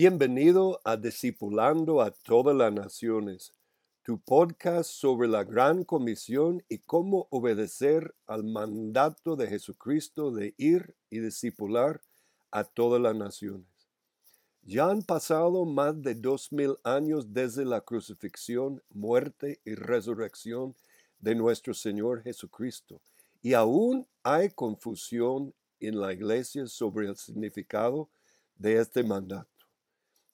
Bienvenido a Discipulando a todas las naciones, tu podcast sobre la gran comisión y cómo obedecer al mandato de Jesucristo de ir y discipular a todas las naciones. Ya han pasado más de dos mil años desde la crucifixión, muerte y resurrección de nuestro Señor Jesucristo, y aún hay confusión en la iglesia sobre el significado de este mandato.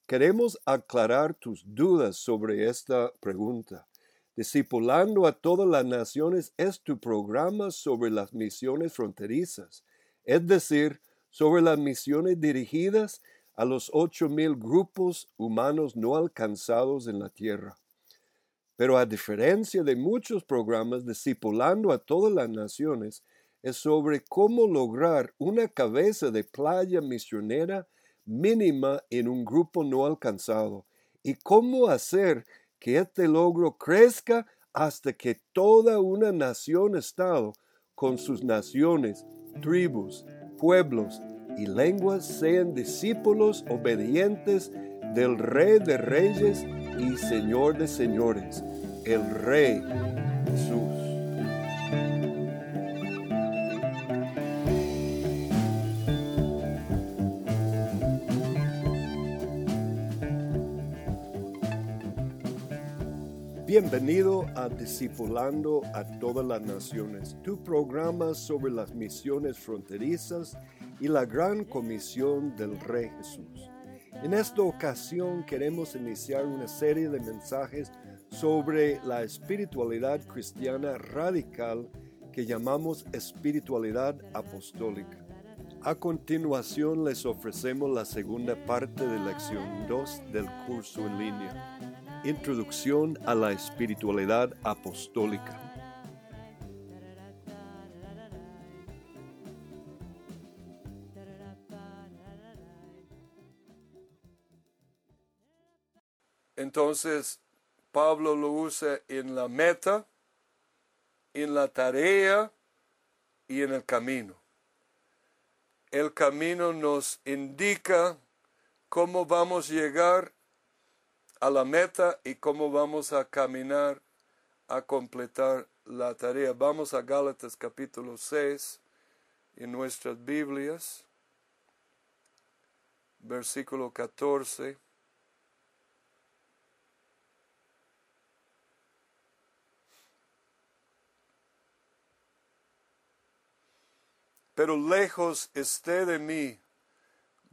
Queremos aclarar tus dudas sobre esta pregunta. Discipulando a todas las naciones es tu programa sobre las misiones fronterizas, es decir, sobre las misiones dirigidas a los ocho mil grupos humanos no alcanzados en la tierra. Pero a diferencia de muchos programas, discipulando a todas las naciones es sobre cómo lograr una cabeza de playa misionera mínima en un grupo no alcanzado y cómo hacer que este logro crezca hasta que toda una nación-estado con sus naciones, tribus, pueblos y lenguas sean discípulos obedientes del Rey de Reyes y Señor de Señores, el Rey Jesús. Bienvenido a Discipulando a todas las naciones, tu programa sobre las misiones fronterizas y la gran comisión del Rey Jesús. En esta ocasión queremos iniciar una serie de mensajes sobre la espiritualidad cristiana radical que llamamos espiritualidad apostólica. A continuación les ofrecemos la segunda parte de lección 2 del curso en línea. Introducción a la espiritualidad apostólica. Entonces, Pablo lo usa en la meta, en la tarea y en el camino. El camino nos indica cómo vamos a llegar a la meta y cómo vamos a caminar a completar la tarea. Vamos a Gálatas capítulo 6 en nuestras Biblias, versículo 14. Pero lejos esté de mí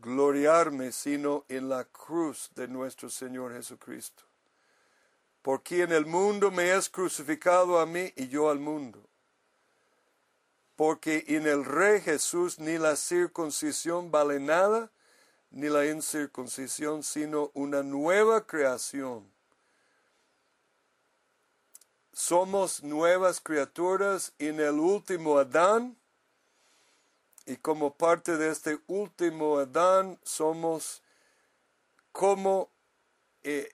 gloriarme sino en la cruz de nuestro Señor Jesucristo. Porque en el mundo me es crucificado a mí y yo al mundo. Porque en el Rey Jesús ni la circuncisión vale nada, ni la incircuncisión, sino una nueva creación. Somos nuevas criaturas en el último Adán, y como parte de este último Adán somos como eh,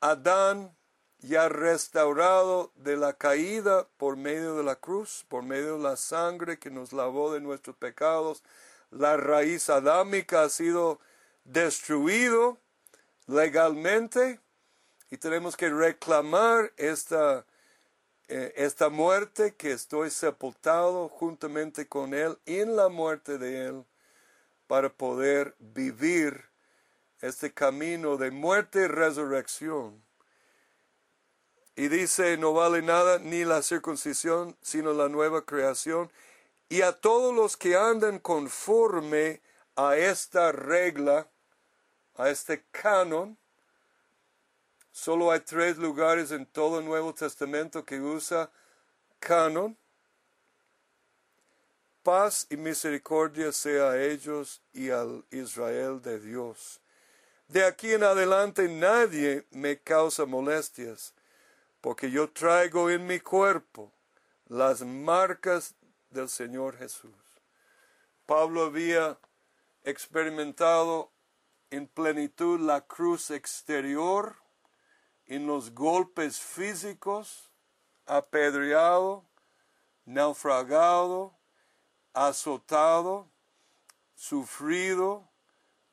Adán ya restaurado de la caída por medio de la cruz, por medio de la sangre que nos lavó de nuestros pecados. La raíz adámica ha sido destruido legalmente y tenemos que reclamar esta esta muerte que estoy sepultado juntamente con Él en la muerte de Él para poder vivir este camino de muerte y resurrección. Y dice, no vale nada ni la circuncisión, sino la nueva creación. Y a todos los que andan conforme a esta regla, a este canon, Solo hay tres lugares en todo Nuevo Testamento que usa canon. Paz y misericordia sea a ellos y al Israel de Dios. De aquí en adelante nadie me causa molestias, porque yo traigo en mi cuerpo las marcas del Señor Jesús. Pablo había experimentado en plenitud la cruz exterior en los golpes físicos, apedreado, naufragado, azotado, sufrido,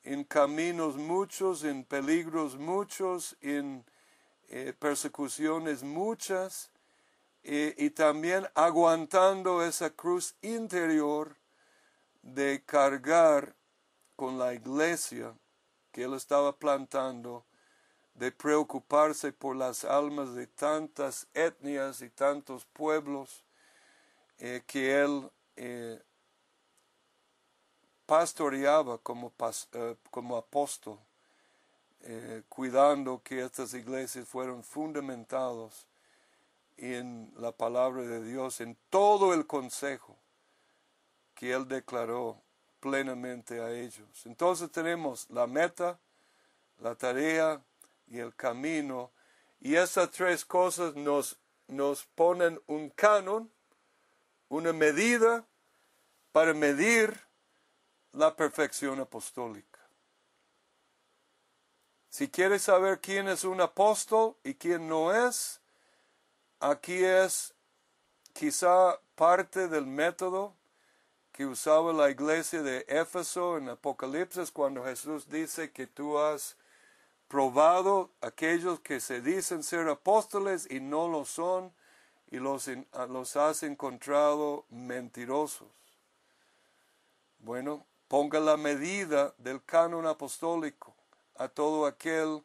en caminos muchos, en peligros muchos, en eh, persecuciones muchas, eh, y también aguantando esa cruz interior de cargar con la iglesia que él estaba plantando, de preocuparse por las almas de tantas etnias y tantos pueblos eh, que él pastoreaba como, eh, como apóstol, eh, cuidando que estas iglesias fueron fundamentados en la palabra de Dios, en todo el consejo que él declaró plenamente a ellos. Entonces tenemos la meta, la tarea y el camino, y esas tres cosas nos, nos ponen un canon, una medida para medir la perfección apostólica. Si quieres saber quién es un apóstol y quién no es, aquí es quizá parte del método que usaba la iglesia de Éfeso en Apocalipsis cuando Jesús dice que tú has probado aquellos que se dicen ser apóstoles y no lo son y los, los has encontrado mentirosos. Bueno, ponga la medida del canon apostólico a todo aquel.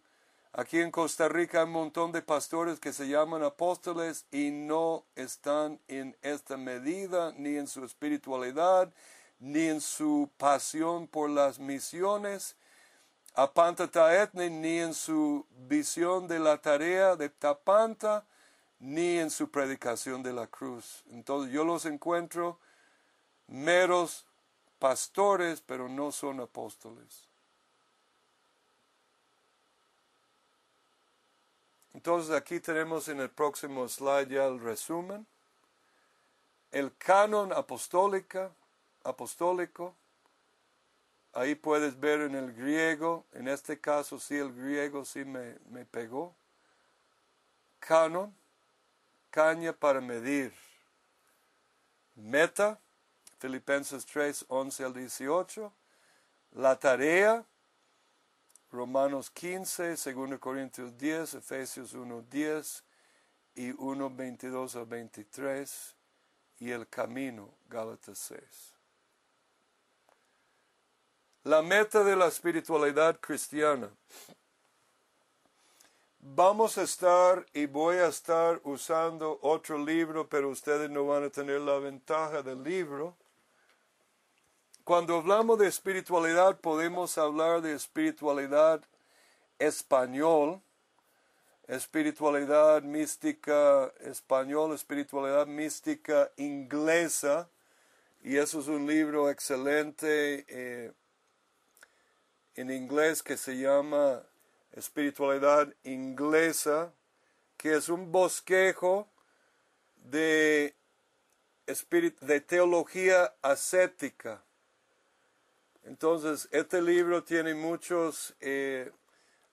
Aquí en Costa Rica hay un montón de pastores que se llaman apóstoles y no están en esta medida, ni en su espiritualidad, ni en su pasión por las misiones, apanta taetne, ni en su visión de la tarea de tapanta, ni en su predicación de la cruz. Entonces yo los encuentro meros pastores, pero no son apóstoles. Entonces aquí tenemos en el próximo slide ya el resumen. El canon apostólica, apostólico, ahí puedes ver en el griego, en este caso sí el griego sí me, me pegó. Canon, caña para medir. Meta, Filipenses 3, 11 al 18. La tarea, Romanos 15, 2 Corintios 10, Efesios 1, 10 y 1, 22 al 23. Y el camino, Gálatas 6. La meta de la espiritualidad cristiana. Vamos a estar y voy a estar usando otro libro, pero ustedes no van a tener la ventaja del libro cuando hablamos de espiritualidad podemos hablar de espiritualidad español, espiritualidad mística español, espiritualidad mística inglesa, y eso es un libro excelente eh, en inglés que se llama Espiritualidad Inglesa, que es un bosquejo de, de teología ascética entonces, este libro tiene muchos eh,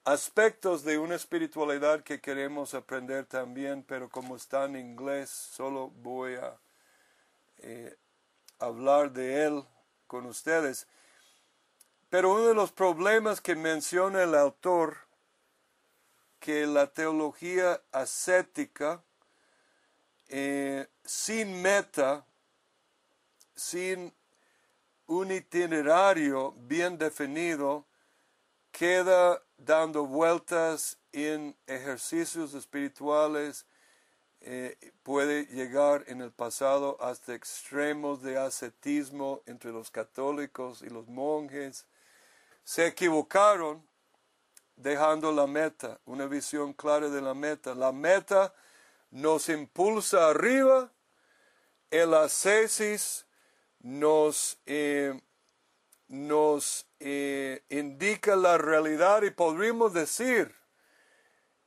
aspectos de una espiritualidad que queremos aprender también, pero como está en inglés, solo voy a eh, hablar de él con ustedes. Pero uno de los problemas que menciona el autor, que la teología ascética, eh, sin meta, sin un itinerario bien definido queda dando vueltas en ejercicios espirituales, eh, puede llegar en el pasado hasta extremos de ascetismo entre los católicos y los monjes. Se equivocaron dejando la meta, una visión clara de la meta. La meta nos impulsa arriba, el ascesis nos, eh, nos eh, indica la realidad y podríamos decir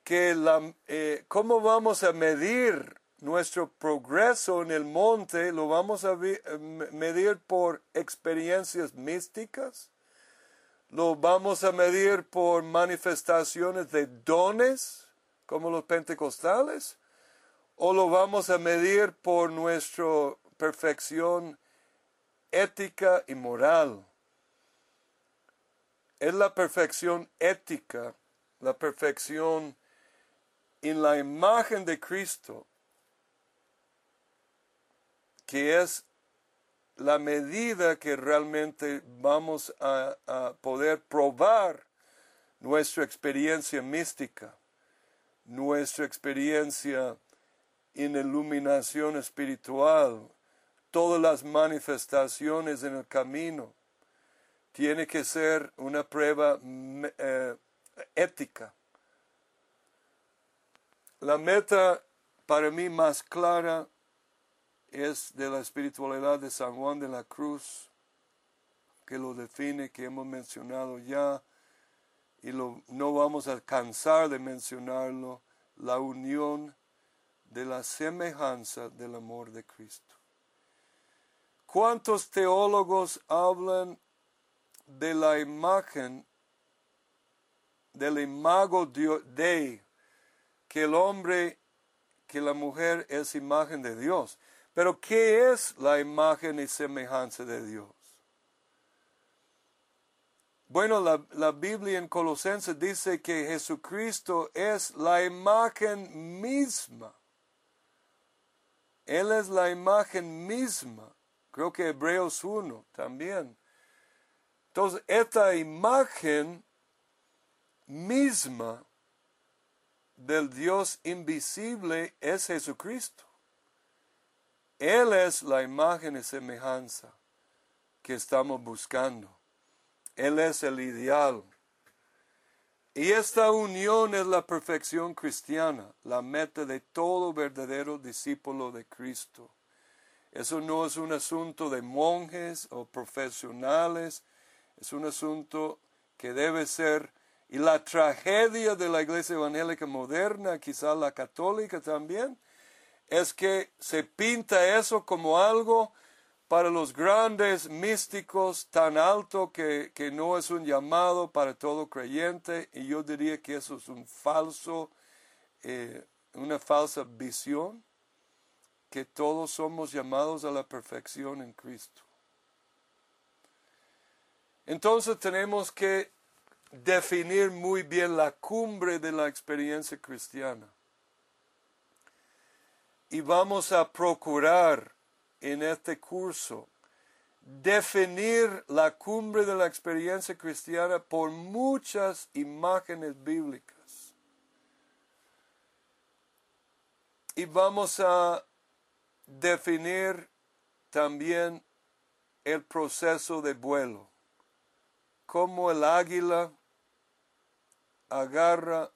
que la, eh, cómo vamos a medir nuestro progreso en el monte, lo vamos a medir por experiencias místicas, lo vamos a medir por manifestaciones de dones, como los pentecostales, o lo vamos a medir por nuestra perfección ética y moral. es la perfección ética, la perfección en la imagen de Cristo, que es la medida que realmente vamos a, poder probar nuestra experiencia mística, nuestra experiencia en iluminación espiritual, todas las manifestaciones en el camino. Tiene que ser una prueba eh, ética. La meta para mí más clara es de la espiritualidad de San Juan de la Cruz, que lo define, que hemos mencionado ya, y lo, no vamos a cansar de mencionarlo, la unión de la semejanza del amor de Cristo. ¿Cuántos teólogos hablan de la imagen, del imago de que el hombre, que la mujer es imagen de Dios? Pero ¿qué es la imagen y semejanza de Dios? Bueno, la, la, Biblia en Colosenses dice que Jesucristo es la imagen misma. Él es la imagen misma. Creo que Hebreos 1 también. Entonces, esta imagen misma del Dios invisible es Jesucristo. Él es la imagen y semejanza que estamos buscando. Él es el ideal. Y esta unión es la perfección cristiana, la meta de todo verdadero discípulo de Cristo. Eso no es un asunto de monjes o profesionales, es un asunto que debe ser, y la tragedia de la iglesia evangélica moderna, quizá la católica también, es que se pinta eso como algo para los grandes místicos tan alto que, no es un llamado para todo creyente y yo diría que eso es un falso, eh, una falsa visión, que todos somos llamados a la perfección en Cristo. Entonces tenemos que definir muy bien la cumbre de la experiencia cristiana. Y vamos a procurar en este curso definir la cumbre de la experiencia cristiana por muchas imágenes bíblicas. Y vamos a definir también el proceso de vuelo, cómo el águila agarra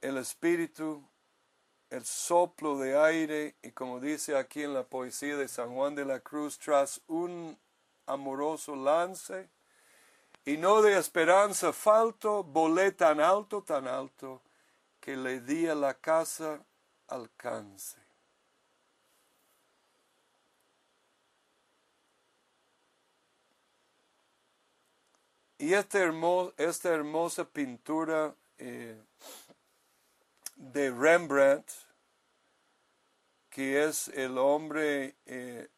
el espíritu el soplo de aire y como dice aquí en la poesía de San Juan de la Cruz, tras un amoroso lance y no de esperanza falto, volé tan alto, tan alto, que le di a la casa alcance. Y esta, esta hermosa pintura eh, de Rembrandt, que es el hombre eh,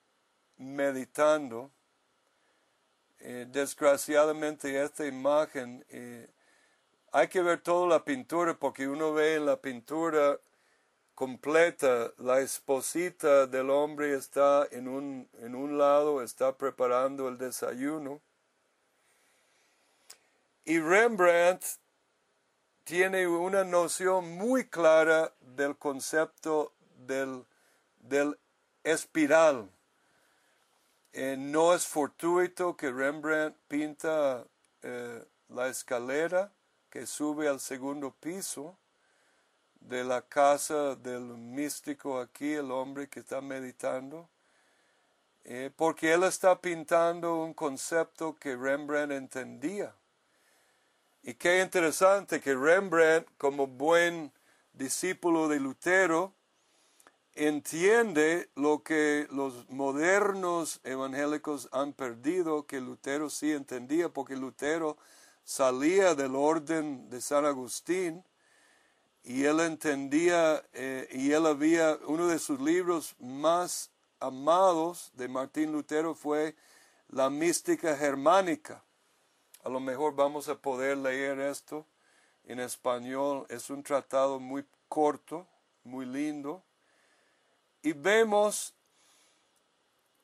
meditando. Eh, desgraciadamente esta imagen, eh, hay que ver toda la pintura porque uno ve en la pintura completa, la esposita del hombre está en un, en un lado, está preparando el desayuno. Y Rembrandt tiene una noción muy clara del concepto del, del espiral. Eh, no es fortuito que Rembrandt pinta eh, la escalera que sube al segundo piso de la casa del místico aquí, el hombre que está meditando, eh, porque él está pintando un concepto que Rembrandt entendía. Y qué interesante que Rembrandt, como buen discípulo de Lutero, entiende lo que los modernos evangélicos han perdido, que Lutero sí entendía, porque Lutero salía del orden de San Agustín y él entendía, eh, y él había, uno de sus libros más amados de Martín Lutero fue La mística germánica A lo mejor vamos a poder leer esto en español. Es un tratado muy corto, muy lindo. Y vemos,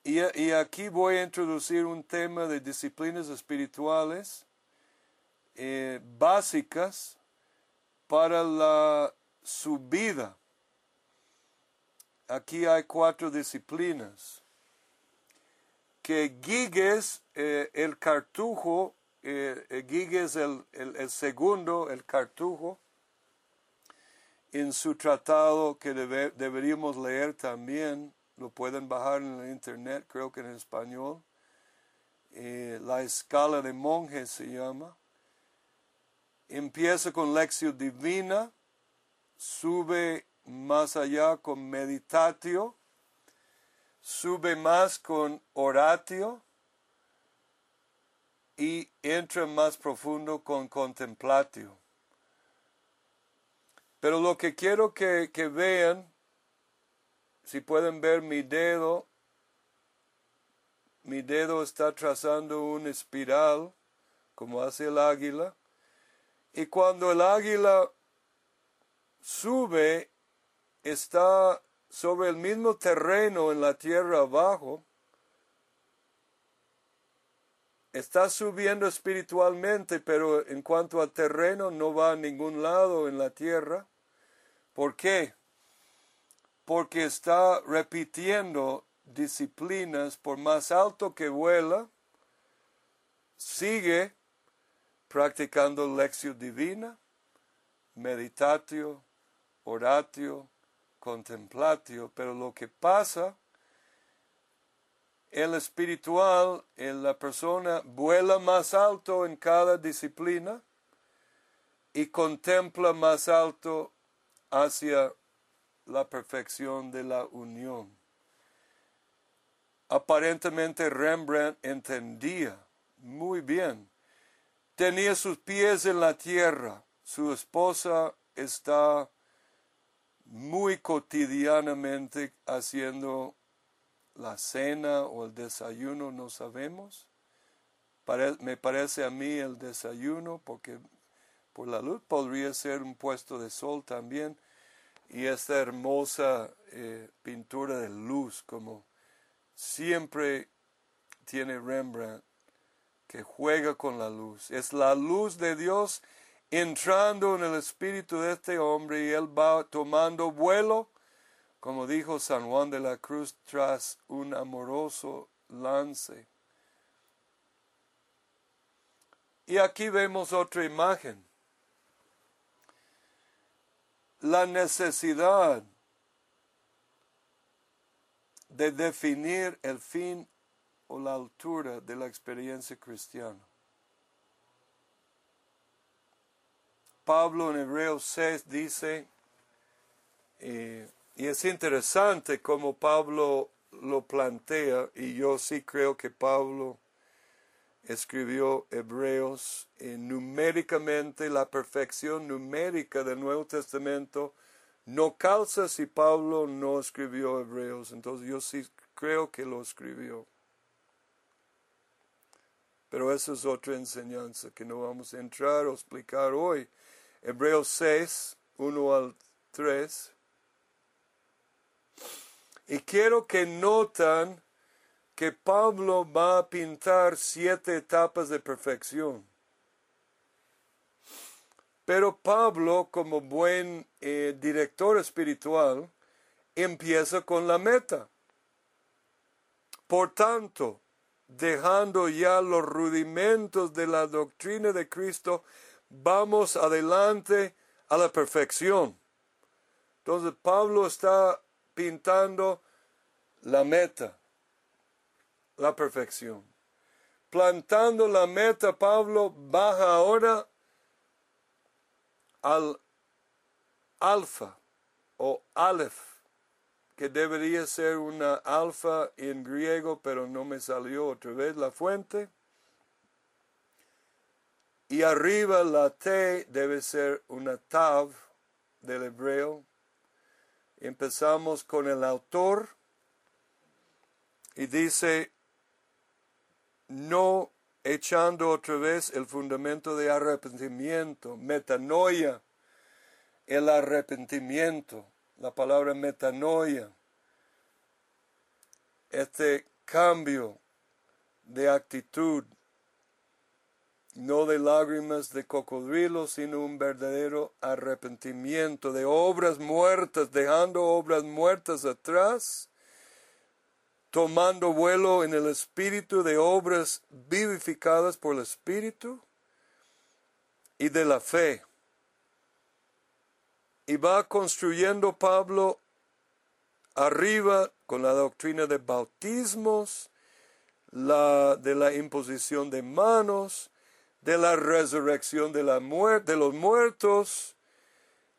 y, aquí voy a introducir un tema de disciplinas espirituales eh, básicas para la subida. Aquí hay cuatro disciplinas. Que Giges, eh, el cartujo, eh, eh, Giges el, el, segundo, el cartujo, en su tratado que deberíamos leer también, lo pueden bajar en el internet, creo que en español, eh, la escala de monjes se llama. Empieza con lección divina, sube más allá con meditatio, sube más con oratio, y entra más profundo con contemplatio. Pero lo que quiero que, que vean, si pueden ver mi dedo, mi dedo está trazando una espiral, como hace el águila, y cuando el águila sube, está sobre el mismo terreno en la tierra abajo, está subiendo espiritualmente, pero en cuanto al terreno no va a ningún lado en la tierra. ¿Por qué? Porque está repitiendo disciplinas por más alto que vuela, sigue practicando lección divina, meditatio, oratio, contemplatio, pero lo que pasa el espiritual, la persona vuela más alto en cada disciplina y contempla más alto hacia la perfección de la unión. Aparentemente Rembrandt entendía muy bien. Tenía sus pies en la tierra. Su esposa está muy cotidianamente haciendo la cena o el desayuno, no sabemos. me parece a mí el desayuno, porque por la luz podría ser un puesto de sol también, y esta hermosa eh, pintura de luz, como siempre tiene Rembrandt, que juega con la luz. Es la luz de Dios entrando en el espíritu de este hombre y él va tomando vuelo como dijo San Juan de la Cruz tras un amoroso lance. Y aquí vemos otra imagen. La necesidad de definir el fin o la altura de la experiencia cristiana. Pablo en Hebreos 6 dice, eh, y es interesante como Pablo lo plantea, y yo sí creo que Pablo escribió Hebreos y numéricamente la perfección numérica del Nuevo Testamento no calza si Pablo no escribió Hebreos, entonces yo sí creo que lo escribió. Pero eso es otra enseñanza que no vamos a entrar o explicar hoy. Hebreos 6, 1 al 3. Y quiero que notan que Pablo va a pintar siete etapas de perfección. Pero Pablo, como buen eh, director espiritual, empieza con la meta. Por tanto, dejando ya los rudimentos de la doctrina de Cristo, vamos adelante a la perfección. Entonces Pablo está pintando la meta, la perfección. Plantando la meta, Pablo baja ahora al alfa o aleph, que debería ser una alfa en griego, pero no me salió otra vez la fuente. Y arriba la T debe ser una tav del hebreo, Empezamos con el autor y dice, no echando otra vez el fundamento de arrepentimiento, metanoia, el arrepentimiento, la palabra metanoia, este cambio de actitud, no de lágrimas de cocodrilo, sino un verdadero arrepentimiento de obras muertas, dejando obras muertas atrás, tomando vuelo en el espíritu de obras vivificadas por el espíritu y de la fe. Y va construyendo Pablo arriba con la doctrina de bautismos, la de la imposición de manos, de la resurrección de, la de los muertos,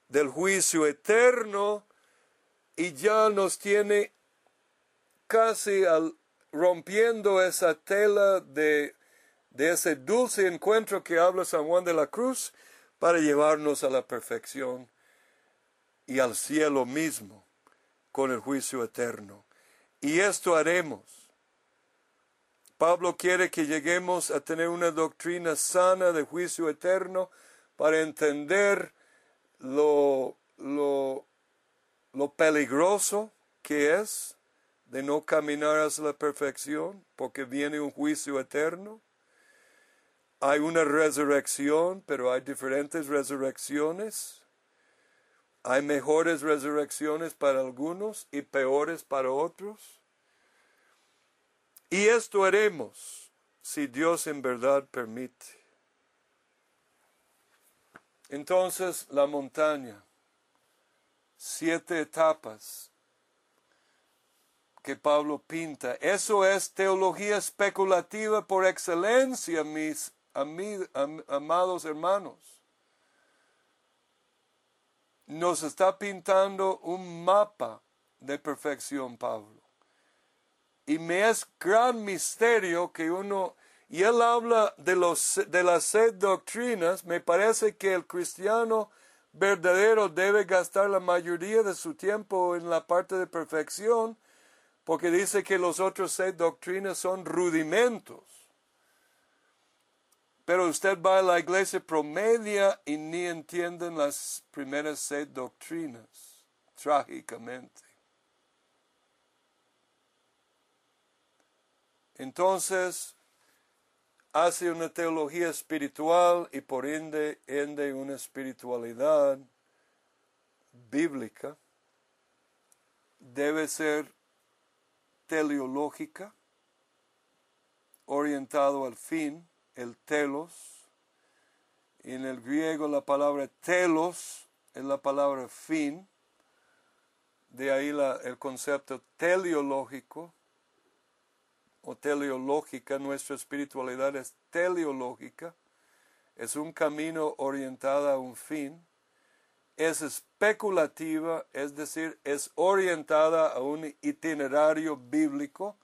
del juicio eterno, y ya nos tiene casi rompiendo esa tela de, de ese dulce encuentro que habla San Juan de la Cruz para llevarnos a la perfección y al cielo mismo con el juicio eterno. Y esto haremos Pablo quiere que lleguemos a tener una doctrina sana de juicio eterno para entender lo, lo, lo peligroso que es de no caminar hacia la perfección, porque viene un juicio eterno. Hay una resurrección, pero hay diferentes resurrecciones. Hay mejores resurrecciones para algunos y peores para otros. Y esto haremos si Dios en verdad permite. Entonces la montaña, siete etapas que Pablo pinta, eso es teología especulativa por excelencia, mis amados hermanos. Nos está pintando un mapa de perfección, Pablo. Y me es gran misterio que uno, y él habla de, los, de las seis doctrinas, me parece que el cristiano verdadero debe gastar la mayoría de su tiempo en la parte de perfección, porque dice que los otros seis doctrinas son rudimentos. Pero usted va a la iglesia promedia y ni entienden las primeras seis doctrinas, trágicamente. Entonces, hace una teología espiritual y por ende, ende una espiritualidad bíblica. Debe ser teleológica, orientado al fin, el telos. En el griego la palabra telos es la palabra fin, de ahí el concepto teleológico, o teleológica, nuestra espiritualidad es teleológica, es un camino orientado a un fin, es especulativa, es decir, es orientada a un itinerario bíblico,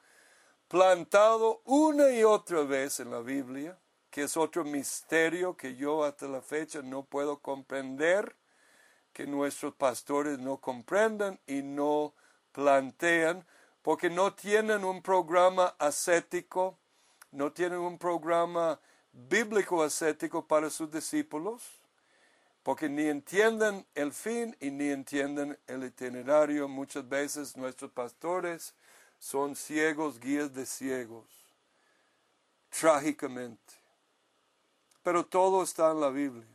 plantado una y otra vez en la Biblia, que es otro misterio que yo hasta la fecha no puedo comprender, que nuestros pastores no comprendan y no plantean, porque no tienen un programa ascético, no tienen un programa bíblico ascético para sus discípulos, porque ni entienden el fin y ni entienden el itinerario. Muchas veces nuestros pastores son ciegos, guías de ciegos, trágicamente. Pero todo está en la Biblia.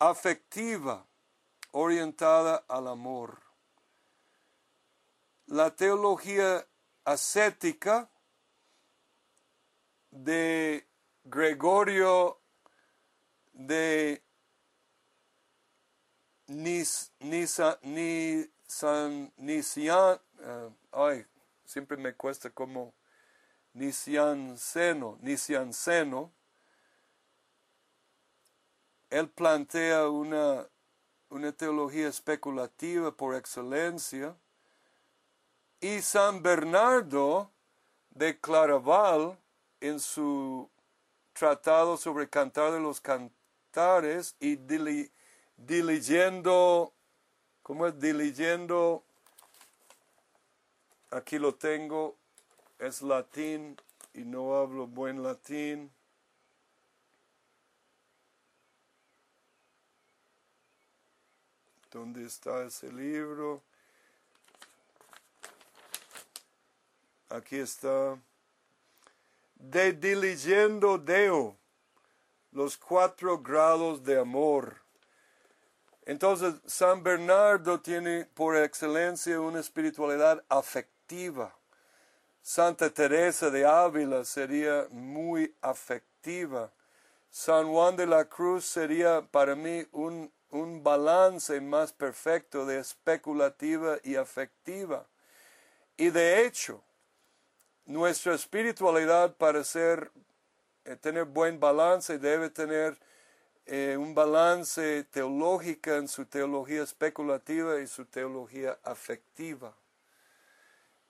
Afectiva, orientada al amor la teología ascética de Gregorio de Nis, Nisa, Nisan, Nisian, uh, ay, siempre me cuesta como Nisianceno, Nisianceno, él plantea una, una teología especulativa por excelencia, y San Bernardo de Claraval en su tratado sobre cantar de los cantares y dili, ¿cómo es? Diliyendo, aquí lo tengo, es latín y no hablo buen latín. ¿Dónde está ese libro? Aquí está. De diligendo Deo, los cuatro grados de amor. Entonces, San Bernardo tiene por excelencia una espiritualidad afectiva. Santa Teresa de Ávila sería muy afectiva. San Juan de la Cruz sería para mí un, un balance más perfecto de especulativa y afectiva. Y de hecho, nuestra espiritualidad para ser, eh, tener buen balance debe tener eh, un balance teológico en su teología especulativa y su teología afectiva.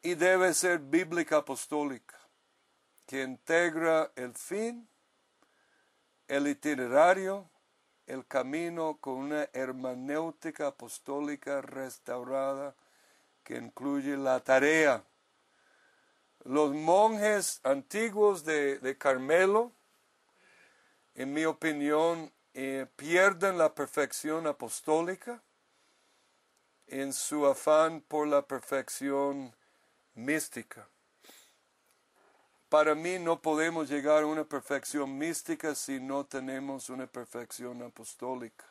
Y debe ser bíblica apostólica, que integra el fin, el itinerario, el camino con una hermenéutica apostólica restaurada que incluye la tarea. Los monjes antiguos de, Carmelo, en mi opinión, eh, pierden la perfección apostólica en su afán por la perfección mística. Para mí no podemos llegar a una perfección mística si no tenemos una perfección apostólica,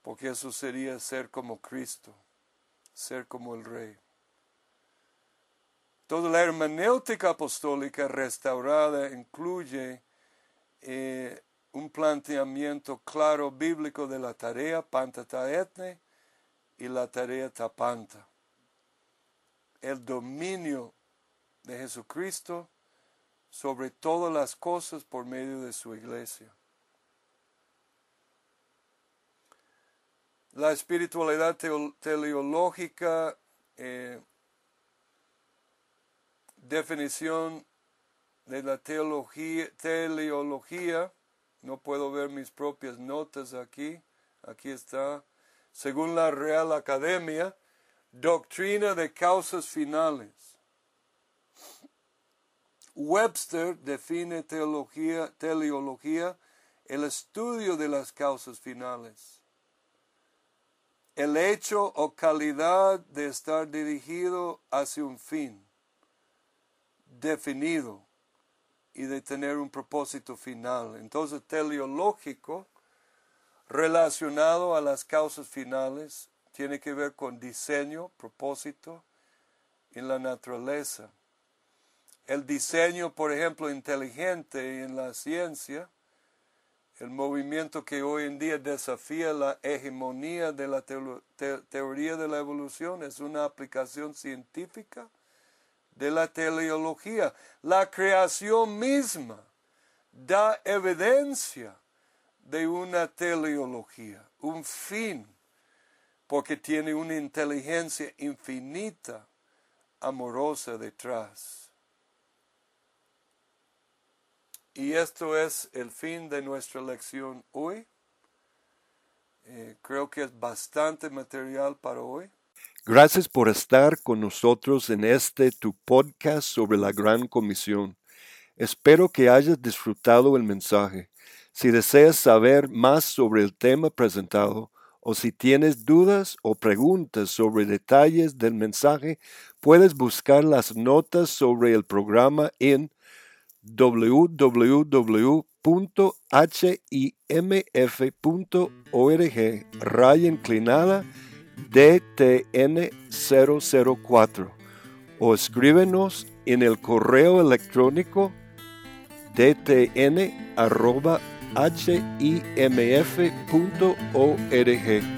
porque eso sería ser como Cristo, ser como el Rey. Toda la hermenéutica apostólica restaurada incluye eh, un planteamiento claro bíblico de la tarea pantataetne y la tarea tapanta. El dominio de Jesucristo sobre todas las cosas por medio de su iglesia. La espiritualidad teleológica, eh, definición de la teología, teleología, no puedo ver mis propias notas aquí. Aquí está. Según la Real Academia, doctrina de causas finales. Webster define teología, teleología, el estudio de las causas finales. El hecho o calidad de estar dirigido hacia un fin definido y de tener un propósito final. Entonces, teleológico, relacionado a las causas finales, tiene que ver con diseño, propósito en la naturaleza. El diseño, por ejemplo, inteligente en la ciencia, el movimiento que hoy en día desafía la hegemonía de la teoría de la evolución, es una aplicación científica de la teleología. La creación misma da evidencia de una teleología, un fin, porque tiene una inteligencia infinita, amorosa detrás. Y esto es el fin de nuestra lección hoy. Eh, creo que es bastante material para hoy. Gracias por estar con nosotros en este tu podcast sobre la Gran Comisión. Espero que hayas disfrutado el mensaje. Si deseas saber más sobre el tema presentado o si tienes dudas o preguntas sobre detalles del mensaje, puedes buscar las notas sobre el programa en www.himf.org raya DTN004 o escríbenos en el correo electrónico dtn.himf.org.